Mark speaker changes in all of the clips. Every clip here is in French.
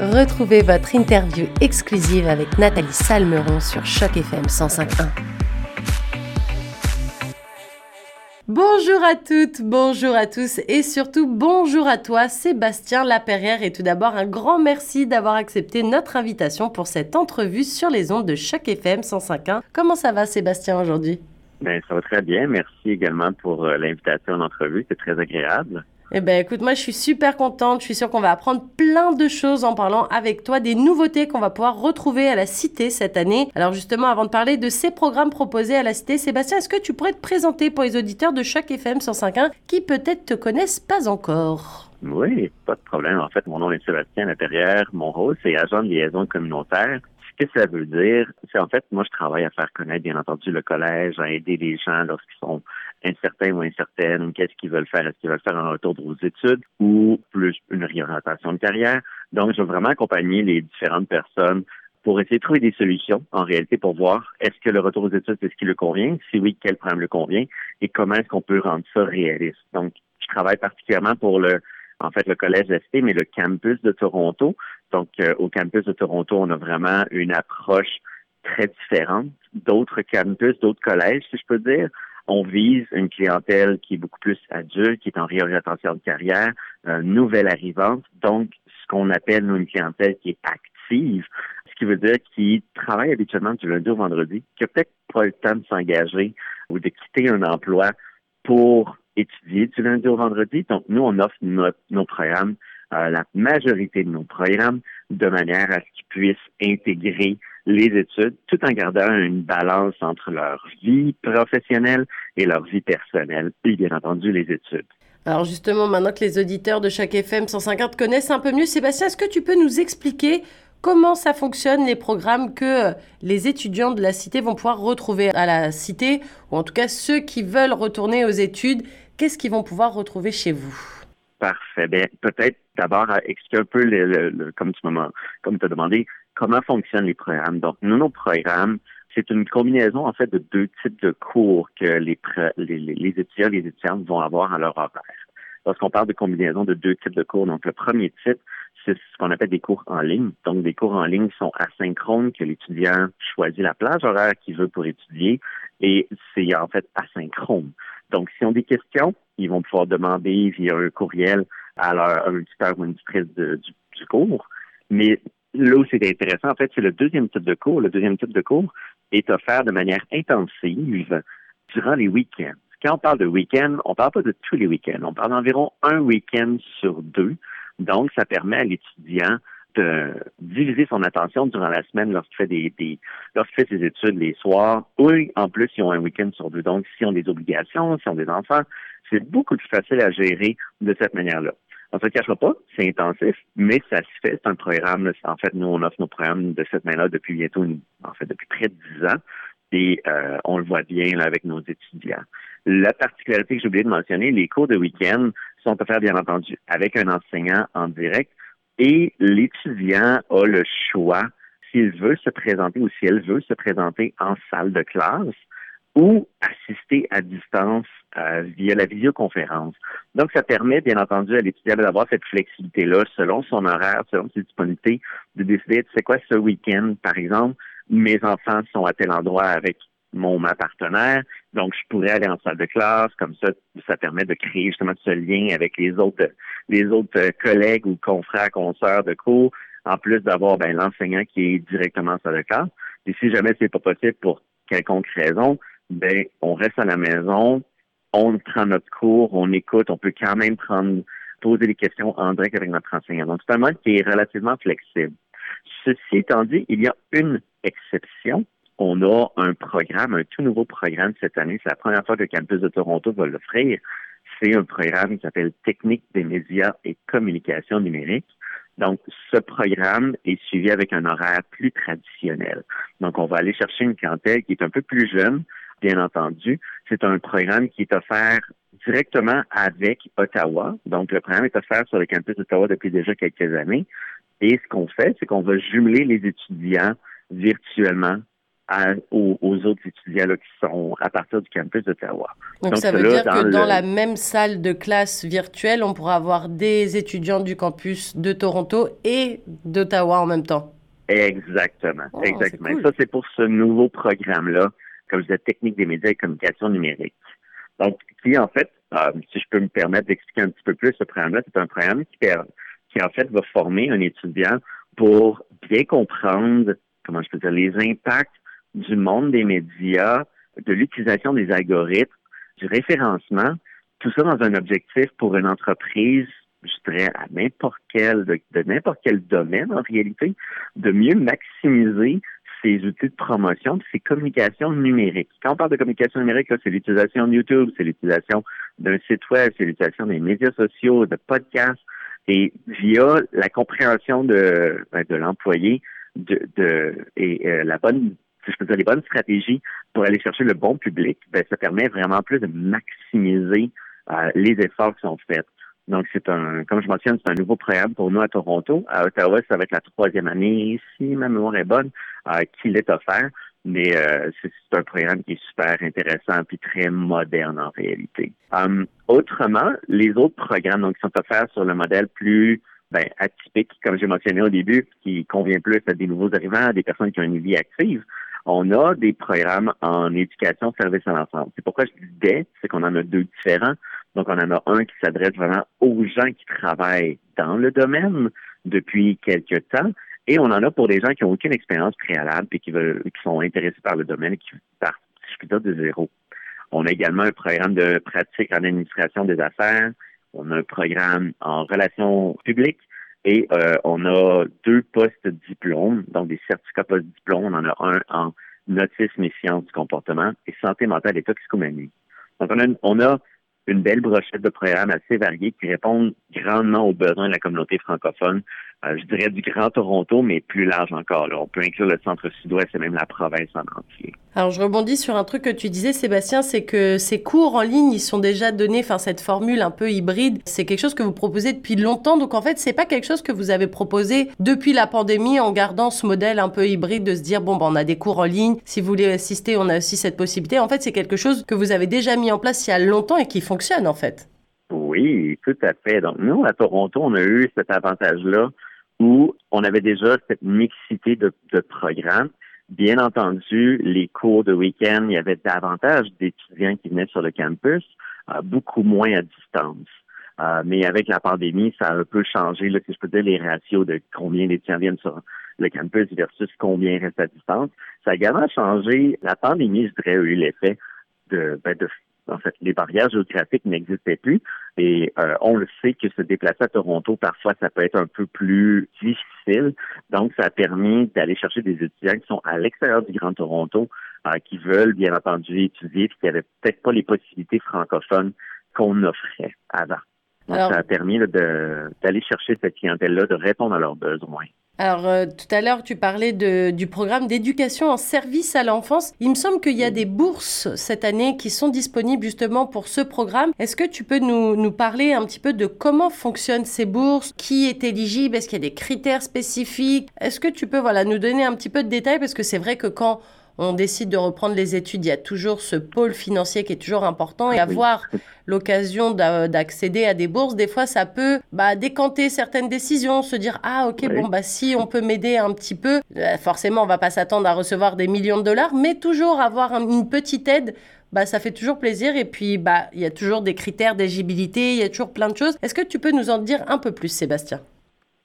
Speaker 1: Retrouvez votre interview exclusive avec Nathalie Salmeron sur Choc FM 105.1. Bonjour à toutes, bonjour à tous et surtout bonjour à toi Sébastien Laperrière et tout d'abord un grand merci d'avoir accepté notre invitation pour cette entrevue sur les ondes de Choc FM 105.1. Comment ça va Sébastien aujourd'hui?
Speaker 2: Ben ça va très bien, merci également pour euh, l'invitation en entrevue, c'est très agréable.
Speaker 1: Eh ben écoute, moi je suis super contente, je suis sûre qu'on va apprendre plein de choses en parlant avec toi des nouveautés qu'on va pouvoir retrouver à la Cité cette année. Alors justement, avant de parler de ces programmes proposés à la Cité, Sébastien, est-ce que tu pourrais te présenter pour les auditeurs de chaque FM 105.1 qui peut-être te connaissent pas encore?
Speaker 2: Oui, pas de problème. En fait, mon nom est Sébastien Laperrière. Mon rôle, c'est agent de liaison communautaire. Ce que ça veut dire, c'est en fait, moi, je travaille à faire connaître, bien entendu, le collège, à aider les gens lorsqu'ils sont incertains ou incertaines, qu'est-ce qu'ils veulent faire, est-ce qu'ils veulent faire un retour aux études ou plus une réorientation de carrière? Donc, je veux vraiment accompagner les différentes personnes pour essayer de trouver des solutions, en réalité, pour voir est-ce que le retour aux études, c'est ce qui le convient, si oui, quel problème le convient, et comment est-ce qu'on peut rendre ça réaliste? Donc, je travaille particulièrement pour le, en fait, le collège ST, mais le campus de Toronto. Donc, euh, au campus de Toronto, on a vraiment une approche très différente d'autres campus, d'autres collèges, si je peux dire on vise une clientèle qui est beaucoup plus adulte, qui est en réorientation de carrière, euh, nouvelle arrivante, donc ce qu'on appelle nous, une clientèle qui est active, ce qui veut dire qui travaille habituellement du lundi au vendredi, qui a peut-être pas le temps de s'engager ou de quitter un emploi pour étudier du lundi au vendredi. Donc, nous, on offre nos programmes, euh, la majorité de nos programmes, de manière à ce qu'ils puissent intégrer les études, tout en gardant une balance entre leur vie professionnelle et leur vie personnelle, et bien entendu les études.
Speaker 1: Alors justement, maintenant que les auditeurs de chaque FM 150 connaissent un peu mieux, Sébastien, est-ce que tu peux nous expliquer comment ça fonctionne, les programmes que euh, les étudiants de la cité vont pouvoir retrouver à la cité, ou en tout cas ceux qui veulent retourner aux études, qu'est-ce qu'ils vont pouvoir retrouver chez vous?
Speaker 2: Parfait. Bien, peut-être d'abord expliquer un peu, le, comme tu m'as comme as demandé, comment fonctionnent les programmes. Donc, nous, nos programmes, c'est une combinaison, en fait, de deux types de cours que les, les, les étudiants et les étudiantes vont avoir à leur horaire. Lorsqu'on parle de combinaison de deux types de cours, donc le premier type, c'est ce qu'on appelle des cours en ligne. Donc, des cours en ligne sont asynchrones, que l'étudiant choisit la plage horaire qu'il veut pour étudier, et c'est en fait asynchrone. Donc, s'ils ont des questions, ils vont pouvoir demander via un courriel à leur un tuteur ou une tutrice du, du cours. Mais là où c'est intéressant, en fait, c'est le deuxième type de cours. Le deuxième type de cours est offert de manière intensive durant les week-ends. Quand on parle de week-end, on parle pas de tous les week-ends. On parle d'environ un week-end sur deux. Donc, ça permet à l'étudiant de diviser son attention durant la semaine lorsqu'il fait des, lorsqu'il fait ses études les soirs, ou en plus, ils ont un week-end sur deux. Donc, s'ils ont des obligations, s'ils ont des enfants, c'est beaucoup plus facile à gérer de cette manière-là. On se cachera pas, c'est intensif, mais ça se fait. C'est un programme. En fait, nous, on offre nos programmes de cette manière-là depuis bientôt, en fait, depuis près de dix ans. Et euh, on le voit bien avec nos étudiants. La particularité que j'ai oublié de mentionner, les cours de week-end sont offerts, bien entendu, avec un enseignant en direct. Et l'étudiant a le choix s'il veut se présenter ou si elle veut se présenter en salle de classe ou assister à distance euh, via la visioconférence. Donc, ça permet, bien entendu, à l'étudiant d'avoir cette flexibilité-là selon son horaire, selon ses disponibilités, de décider, tu sais quoi, ce week-end, par exemple, mes enfants sont à tel endroit avec mon ma partenaire, donc je pourrais aller en salle de classe, comme ça, ça permet de créer justement ce lien avec les autres les autres collègues ou confrères, consoeurs de cours, en plus d'avoir ben, l'enseignant qui est directement en salle de classe. Et si jamais c'est pas possible pour quelconque raison, ben on reste à la maison, on prend notre cours, on écoute, on peut quand même prendre poser des questions en direct avec notre enseignant. Donc, c'est un mode qui est relativement flexible. Ceci étant dit, il y a une exception. On a un programme, un tout nouveau programme cette année. C'est la première fois que le campus de Toronto va l'offrir. C'est un programme qui s'appelle Technique des médias et communication numérique. Donc, ce programme est suivi avec un horaire plus traditionnel. Donc, on va aller chercher une clientèle qui est un peu plus jeune, bien entendu. C'est un programme qui est offert directement avec Ottawa. Donc, le programme est offert sur le campus d'Ottawa depuis déjà quelques années. Et ce qu'on fait, c'est qu'on va jumeler les étudiants virtuellement aux, autres étudiants qui sont à partir du campus d'Ottawa.
Speaker 1: Donc, ça veut dire que dans la même salle de classe virtuelle, on pourra avoir des étudiants du campus de Toronto et d'Ottawa en même temps.
Speaker 2: Exactement, oh, exactement. Ça, c'est pour ce nouveau programme-là, comme je disais, technique des médias et communication numérique. Donc, qui en fait, euh, si je peux me permettre d'expliquer un petit peu plus ce programme-là, c'est un programme qui, qui en fait va former un étudiant pour bien comprendre, comment je peux dire, les impacts du monde des médias, de l'utilisation des algorithmes, du référencement, tout ça dans un objectif pour une entreprise, je dirais, à n'importe quel, de, n'importe quel domaine en réalité, de mieux maximiser ses outils de promotion, ses communications numériques. Quand on parle de communication numérique, c'est l'utilisation de YouTube, c'est l'utilisation d'un site web, c'est l'utilisation des médias sociaux, de podcasts, et via la compréhension de, ben, de l'employé de, de, et euh, la bonne si je peux dire, les bonnes stratégies pour aller chercher le bon public, ben, ça permet vraiment plus de maximiser euh, les efforts qui sont faits. Donc, c'est un, comme je mentionne, c'est un nouveau programme pour nous à Toronto. À Ottawa, ça va être la troisième année, si ma mémoire est bonne, euh, qu'il est offert. Mais euh, c'est un programme qui est super intéressant et très moderne en réalité. Um, autrement, les autres programmes donc, qui sont offerts sur le modèle plus ben, atypique, comme j'ai mentionné au début, qui convient plus à des nouveaux arrivants, à des personnes qui ont une vie active, on a des programmes en éducation, service à l'enfance. C'est pourquoi je dis des, c'est qu'on en a deux différents. Donc, on en a un qui s'adresse vraiment aux gens qui travaillent dans le domaine depuis quelques temps. Et on en a pour des gens qui n'ont aucune expérience préalable et qui veulent, qui sont intéressés par le domaine et qui partent, je dire, de zéro. On a également un programme de pratique en administration des affaires. On a un programme en relations publiques et euh, on a deux postes diplômes, donc des certificats post-diplôme. On en a un en autisme et sciences du comportement et santé mentale et toxicomanie. Donc, on a, on a une belle brochette de programmes assez variés qui répondent grandement aux besoins de la communauté francophone je dirais du Grand Toronto, mais plus large encore. On peut inclure le centre sud-ouest et même la province en entier.
Speaker 1: Alors, je rebondis sur un truc que tu disais, Sébastien, c'est que ces cours en ligne, ils sont déjà donnés, enfin, cette formule un peu hybride, c'est quelque chose que vous proposez depuis longtemps. Donc, en fait, c'est pas quelque chose que vous avez proposé depuis la pandémie en gardant ce modèle un peu hybride de se dire, bon, ben, on a des cours en ligne. Si vous voulez assister, on a aussi cette possibilité. En fait, c'est quelque chose que vous avez déjà mis en place il y a longtemps et qui fonctionne, en fait.
Speaker 2: Oui, tout à fait. Donc, nous, à Toronto, on a eu cet avantage-là où on avait déjà cette mixité de, programmes. Bien entendu, les cours de week-end, il y avait davantage d'étudiants qui venaient sur le campus, euh, beaucoup moins à distance. Euh, mais avec la pandémie, ça a un peu changé, là, si je peux les ratios de combien d'étudiants viennent sur le campus versus combien restent à distance. Ça a également changé. La pandémie, je dirais, a eu l'effet de, ben, de en fait, les barrières géographiques n'existaient plus. Et euh, on le sait que se déplacer à Toronto, parfois, ça peut être un peu plus difficile. Donc, ça a permis d'aller chercher des étudiants qui sont à l'extérieur du Grand Toronto, euh, qui veulent, bien entendu, étudier, puis qui n'avaient peut-être pas les possibilités francophones qu'on offrait avant. Donc, ça a permis d'aller chercher cette clientèle-là, de répondre à leurs besoins.
Speaker 1: Alors, euh, tout à l'heure, tu parlais de, du programme d'éducation en service à l'enfance. Il me semble qu'il y a des bourses cette année qui sont disponibles justement pour ce programme. Est-ce que tu peux nous, nous, parler un petit peu de comment fonctionnent ces bourses? Qui est éligible? Est-ce qu'il y a des critères spécifiques? Est-ce que tu peux voilà, nous donner un petit peu de détails? Parce que c'est vrai que quand on décide de reprendre les études, il y a toujours ce pôle financier qui est toujours important et avoir l'occasion d'accéder à des bourses, des fois ça peut bah, décanter certaines décisions, se dire ah ok bon bah si on peut m'aider un petit peu, euh, forcément on va pas s'attendre à recevoir des millions de dollars, mais toujours avoir une petite aide bah, ça fait toujours plaisir. Et puis, bah, il y a toujours des critères d'éligibilité, il y a toujours plein de choses. Est-ce que tu peux nous en dire un peu plus, Sébastien?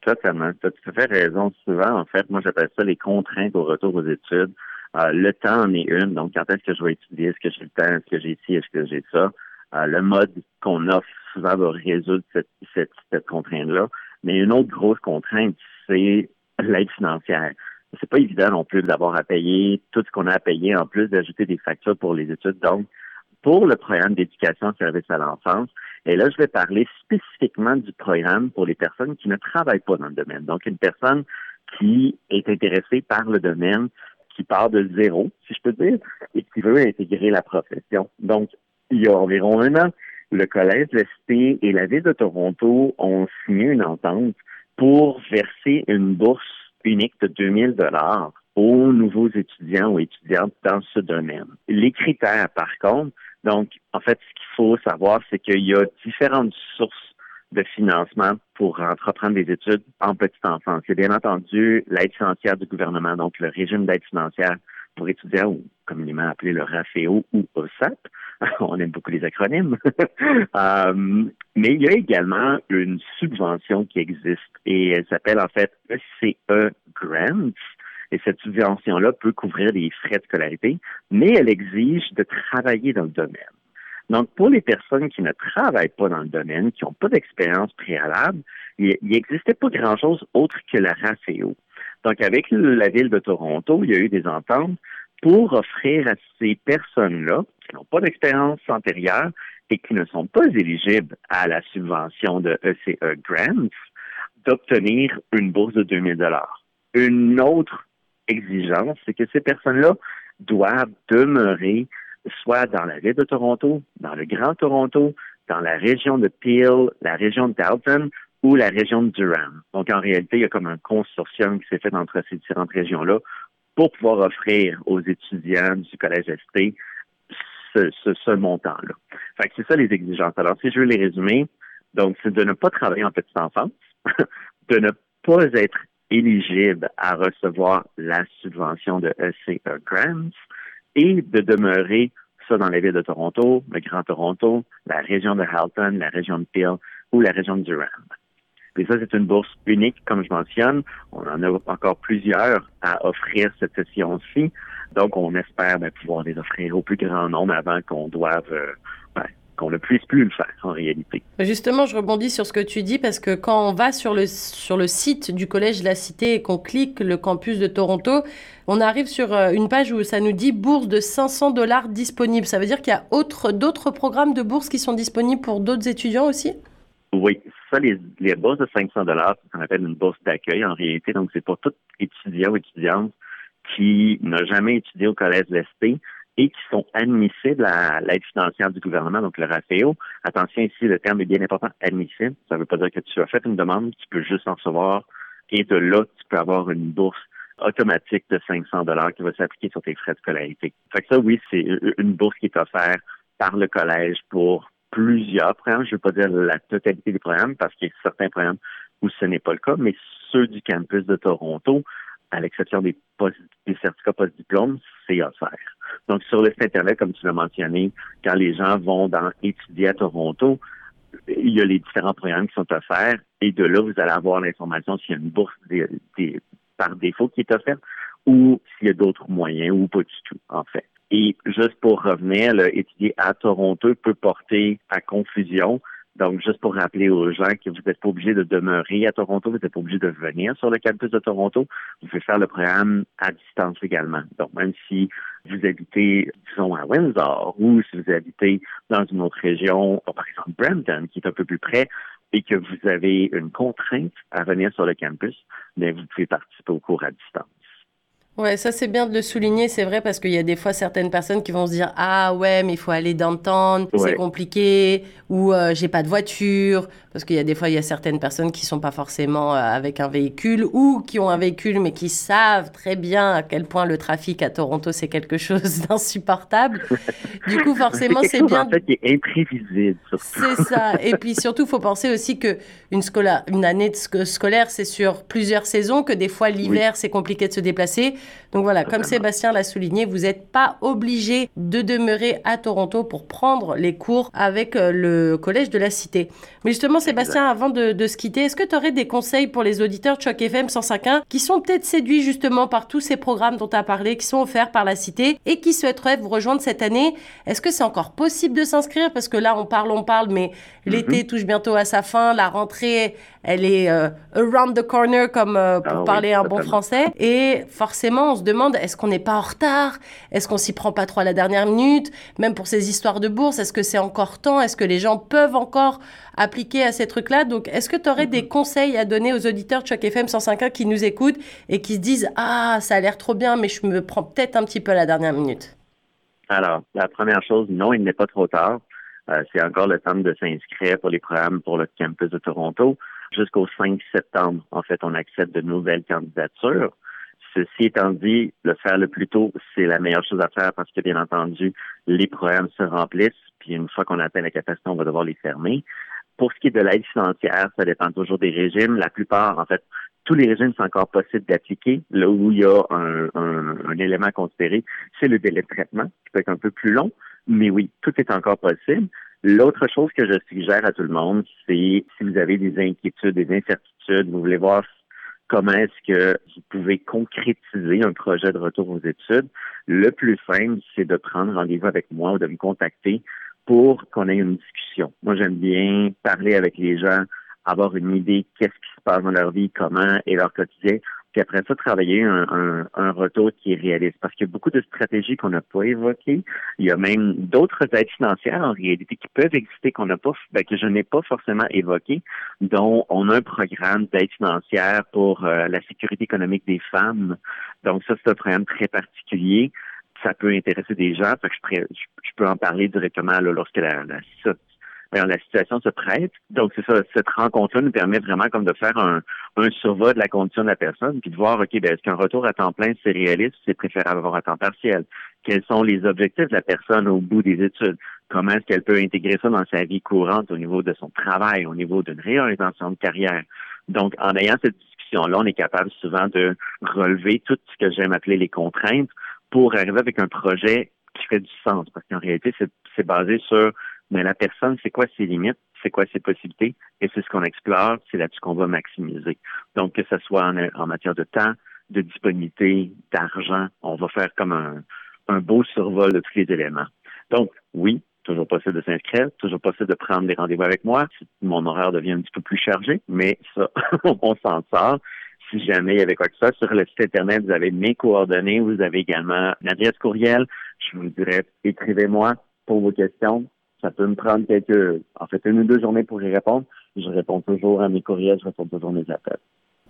Speaker 2: Totalement. Tu as tout à fait raison. Souvent, en fait, moi, j'appelle ça les contraintes au retour aux études. Euh, le temps en est une. Donc, quand est-ce que je vais étudier? Est-ce que j'ai le temps? Est-ce que j'ai ci? Est-ce que j'ai ça? Euh, le mode qu'on offre souvent va résoudre cette, cette, cette contrainte-là. Mais une autre grosse contrainte, c'est l'aide financière. C'est pas évident non plus d'avoir à payer tout ce qu'on a à payer, en plus d'ajouter des factures pour les études. Donc, pour le programme d'éducation service à l'enfance, et là, je vais parler spécifiquement du programme pour les personnes qui ne travaillent pas dans le domaine. Donc, une personne qui est intéressée par le domaine, part de zéro, si je peux dire, et qui veut intégrer la profession. Donc, il y a environ un an, le Collège de l'ST et la Ville de Toronto ont signé une entente pour verser une bourse unique de 2000 dollars aux nouveaux étudiants ou étudiantes dans ce domaine. Les critères, par contre, donc, en fait, ce qu'il faut savoir, c'est qu'il y a différentes sources de financement pour entreprendre des études en petite enfance. C'est bien entendu l'aide financière du gouvernement, donc le régime d'aide financière pour étudiants, ou communément appelé le RAFEO ou OSAP. On aime beaucoup les acronymes. Euh, mais il y a également une subvention qui existe et elle s'appelle en fait ECE Grants. Et cette subvention-là peut couvrir les frais de scolarité, mais elle exige de travailler dans le domaine. Donc, pour les personnes qui ne travaillent pas dans le domaine, qui n'ont pas d'expérience préalable, il n'existait pas grand-chose autre que la RACEO. Donc, avec la ville de Toronto, il y a eu des ententes pour offrir à ces personnes-là, qui n'ont pas d'expérience antérieure et qui ne sont pas éligibles à la subvention de ECE e Grants, d'obtenir une bourse de 2000 dollars. Une autre exigence, c'est que ces personnes-là doivent demeurer soit dans la ville de Toronto, dans le Grand Toronto, dans la région de Peel, la région de Dalton ou la région de Durham. Donc, en réalité, il y a comme un consortium qui s'est fait entre ces différentes régions-là pour pouvoir offrir aux étudiants du Collège ST ce, ce, montant-là. Fait que c'est ça les exigences. Alors, si je veux les résumer, donc, c'est de ne pas travailler en petite enfance, de ne pas être éligible à recevoir la subvention de ECE Grants, et de demeurer ça dans les villes de Toronto, le Grand Toronto, la région de Halton, la région de Peel ou la région de Durham. Et ça, c'est une bourse unique, comme je mentionne. On en a encore plusieurs à offrir cette session-ci. Donc, on espère ben, pouvoir les offrir au plus grand nombre avant qu'on doive euh, ben, qu'on ne puisse plus le faire en réalité.
Speaker 1: Justement, je rebondis sur ce que tu dis parce que quand on va sur le, sur le site du Collège de la Cité et qu'on clique le campus de Toronto, on arrive sur euh, une page où ça nous dit bourse de 500 dollars disponible. Ça veut dire qu'il y a autre, d'autres programmes de bourse qui sont disponibles pour d'autres étudiants aussi?
Speaker 2: Oui, ça, les, les bourses de 500 dollars, c'est ce qu'on appelle une bourse d'accueil en réalité. Donc, c'est pour tout étudiant ou étudiante qui n'a jamais étudié au Collège de l'Est et qui sont admissibles à l'aide financière du gouvernement, donc le RAFEO. Attention ici, le terme est bien important, admissible. Ça ne veut pas dire que tu as fait une demande, tu peux juste en recevoir et de là, tu peux avoir une bourse automatique de 500 dollars qui va s'appliquer sur tes frais de scolarité. Fait que ça, oui, c'est une bourse qui est offerte par le collège pour plusieurs programmes. Je ne veux pas dire la totalité des programmes parce qu'il y a certains programmes où ce n'est pas le cas, mais ceux du campus de Toronto, à l'exception des, certificats post-diplôme, c'est offert. Donc, sur le site Internet, comme tu l'as mentionné, quand les gens vont dans étudier à Toronto, il y a les différents programmes qui sont offerts et de là, vous allez avoir l'information s'il y a une bourse par défaut qui est offerte ou s'il y a d'autres moyens ou pas du tout, en fait. Et juste pour revenir, étudier à Toronto peut porter à confusion donc, juste pour rappeler aux gens que vous n'êtes pas obligé de demeurer à Toronto, vous n'êtes pas obligé de venir sur le campus de Toronto. Vous pouvez faire le programme à distance également. Donc, même si vous habitez, disons, à Windsor ou si vous habitez dans une autre région, par exemple Brampton, qui est un peu plus près, et que vous avez une contrainte à venir sur le campus, mais vous pouvez participer au cours à distance.
Speaker 1: Ouais, ça c'est bien de le souligner, c'est vrai, parce qu'il y a des fois certaines personnes qui vont se dire Ah ouais, mais il faut aller downtown, c'est compliqué, ou euh, j'ai pas de voiture, parce qu'il y a des fois, il y a certaines personnes qui sont pas forcément euh, avec un véhicule, ou qui ont un véhicule, mais qui savent très bien à quel point le trafic à Toronto c'est quelque chose d'insupportable. du coup, forcément, c'est bien.
Speaker 2: En fait, qui est imprévisible.
Speaker 1: C'est ça. Et puis surtout, il faut penser aussi que une, une année scolaire, c'est sur plusieurs saisons, que des fois l'hiver, c'est compliqué de se déplacer. Donc voilà, comme Sébastien l'a souligné, vous n'êtes pas obligé de demeurer à Toronto pour prendre les cours avec euh, le Collège de la Cité. Mais justement, Sébastien, avant de, se quitter, est-ce que tu aurais des conseils pour les auditeurs de Choc FM 105.1 qui sont peut-être séduits justement par tous ces programmes dont tu as parlé, qui sont offerts par la Cité et qui souhaiteraient vous rejoindre cette année? Est-ce que c'est encore possible de s'inscrire? Parce que là, on parle, on parle, mais l'été mhm. touche bientôt à sa fin, la rentrée, elle est euh, around the corner, comme euh, pour ah parler un bon français. Et forcément, on se demande, est-ce qu'on n'est pas en retard? Est-ce qu'on s'y prend pas trop à la dernière minute? Même pour ces histoires de bourse, est-ce que c'est encore temps? Est-ce que les gens peuvent encore appliquer à ces trucs-là? Donc, est-ce que tu aurais des conseils à donner aux auditeurs de Choc FM 105.1 qui nous écoutent et qui se disent, ah, ça a l'air trop bien, mais je me prends peut-être un petit peu à la dernière minute
Speaker 2: alors, la première chose, non, il n'est pas trop tard. Euh, c'est encore le temps de s'inscrire pour les programmes pour le campus de Toronto. Jusqu'au 5 septembre, en fait, on accepte de nouvelles candidatures. Ceci étant dit, le faire le plus tôt, c'est la meilleure chose à faire parce que, bien entendu, les programmes se remplissent, puis une fois qu'on atteint la capacité, on va devoir les fermer. Pour ce qui est de l'aide financière, ça dépend toujours des régimes. La plupart, en fait, tous les régimes sont encore possibles d'appliquer. Là où il y a un, un, élément à considérer, c'est le délai de traitement, qui peut être un peu plus long. Mais oui, tout est encore possible. L'autre chose que je suggère à tout le monde, c'est si vous avez des inquiétudes, des incertitudes, vous voulez voir comment est-ce que vous pouvez concrétiser un projet de retour aux études, le plus simple, c'est de prendre rendez-vous avec moi ou de me contacter pour qu'on ait une discussion. Moi, j'aime bien parler avec les gens, avoir une idée qu'est-ce qui se passe dans leur vie, comment est leur quotidien, puis après ça, travailler un, un, retour qui est réaliste. Parce qu'il y a beaucoup de stratégies qu'on n'a pas évoquées. Il y a même d'autres aides financières en réalité qui peuvent exister qu'on n'a pas, ben, que je n'ai pas forcément évoquées, dont on a un programme d'aide financière pour euh, la sécurité économique des femmes. Donc ça, c'est un programme très particulier ça peut intéresser des gens. Fait que je, je, peux en parler directement là, lorsque la, la, la situation se prête. Donc, c'est ça, cette rencontre-là nous permet vraiment comme de faire un, un survol de la condition de la personne, puis de voir, OK, ben, est-ce qu'un retour à temps plein, c'est réaliste, c'est préférable avoir à temps partiel? Quels sont les objectifs de la personne au bout des études? Comment est-ce qu'elle peut intégrer ça dans sa vie courante au niveau de son travail, au niveau d'une réorientation de carrière? Donc, en ayant cette discussion-là, on est capable souvent de relever tout ce que j'aime appeler les contraintes pour arriver avec un projet qui fait du sens. Parce qu'en réalité, c'est basé sur mais la personne, c'est quoi ses limites, c'est quoi ses possibilités, et c'est ce qu'on explore, c'est là-dessus qu'on va maximiser. Donc, que ce soit en, matière de temps, de disponibilité, d'argent, on va faire comme un, beau survol de tous les éléments. Donc, oui, toujours possible de s'inscrire, toujours possible de prendre des rendez-vous avec moi. Mon horaire devient un petit peu plus chargé, mais ça, on s'en sort. Si jamais il y avait quoi que soit, sur le site Internet, vous avez mes coordonnées, vous avez également l'adresse courriel. Je vous dirais, écrivez-moi pour vos questions. Ça peut me prendre quelques, en fait, une ou deux journées pour y répondre. Je réponds toujours à mes courriels, je réponds toujours à mes appels.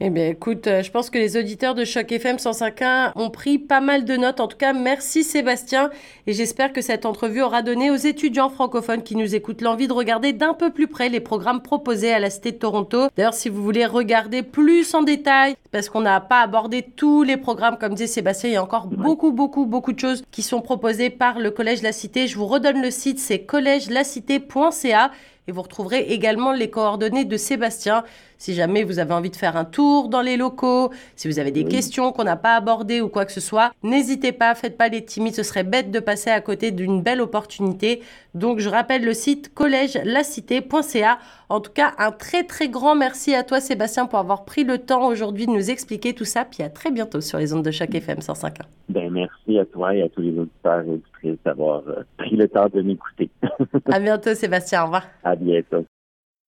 Speaker 1: Eh bien, écoute, euh, je pense que les auditeurs de Choc FM 105.1 ont pris pas mal de notes. En tout cas, merci Sébastien. Et j'espère que cette entrevue aura donné aux étudiants francophones qui nous écoutent l'envie de regarder d'un peu plus près les programmes proposés à la Cité de Toronto. D'ailleurs, si vous voulez regarder plus en détail, parce qu'on n'a pas abordé tous les programmes, comme disait Sébastien, il y a encore beaucoup, beaucoup, beaucoup de choses qui sont proposées par le Collège La Cité. Je vous redonne le site, c'est collègelacité.ca. Et vous retrouverez également les coordonnées de Sébastien si jamais vous avez envie de faire un tour dans les locaux, si vous avez des questions qu'on n'a pas abordées ou quoi que ce soit, n'hésitez pas, faites pas les timides, ce serait bête de passer à côté d'une belle opportunité. Donc je rappelle le site collège-lacité.ca. En tout cas, un très très grand merci à toi Sébastien pour avoir pris le temps aujourd'hui de nous expliquer tout ça. Puis à très bientôt sur les ondes de chaque FM 105.1.
Speaker 2: Ben, merci à toi et à tous les auditeurs et auditrices d'avoir euh, pris le temps de m'écouter.
Speaker 1: à bientôt Sébastien, au revoir.
Speaker 2: À bientôt.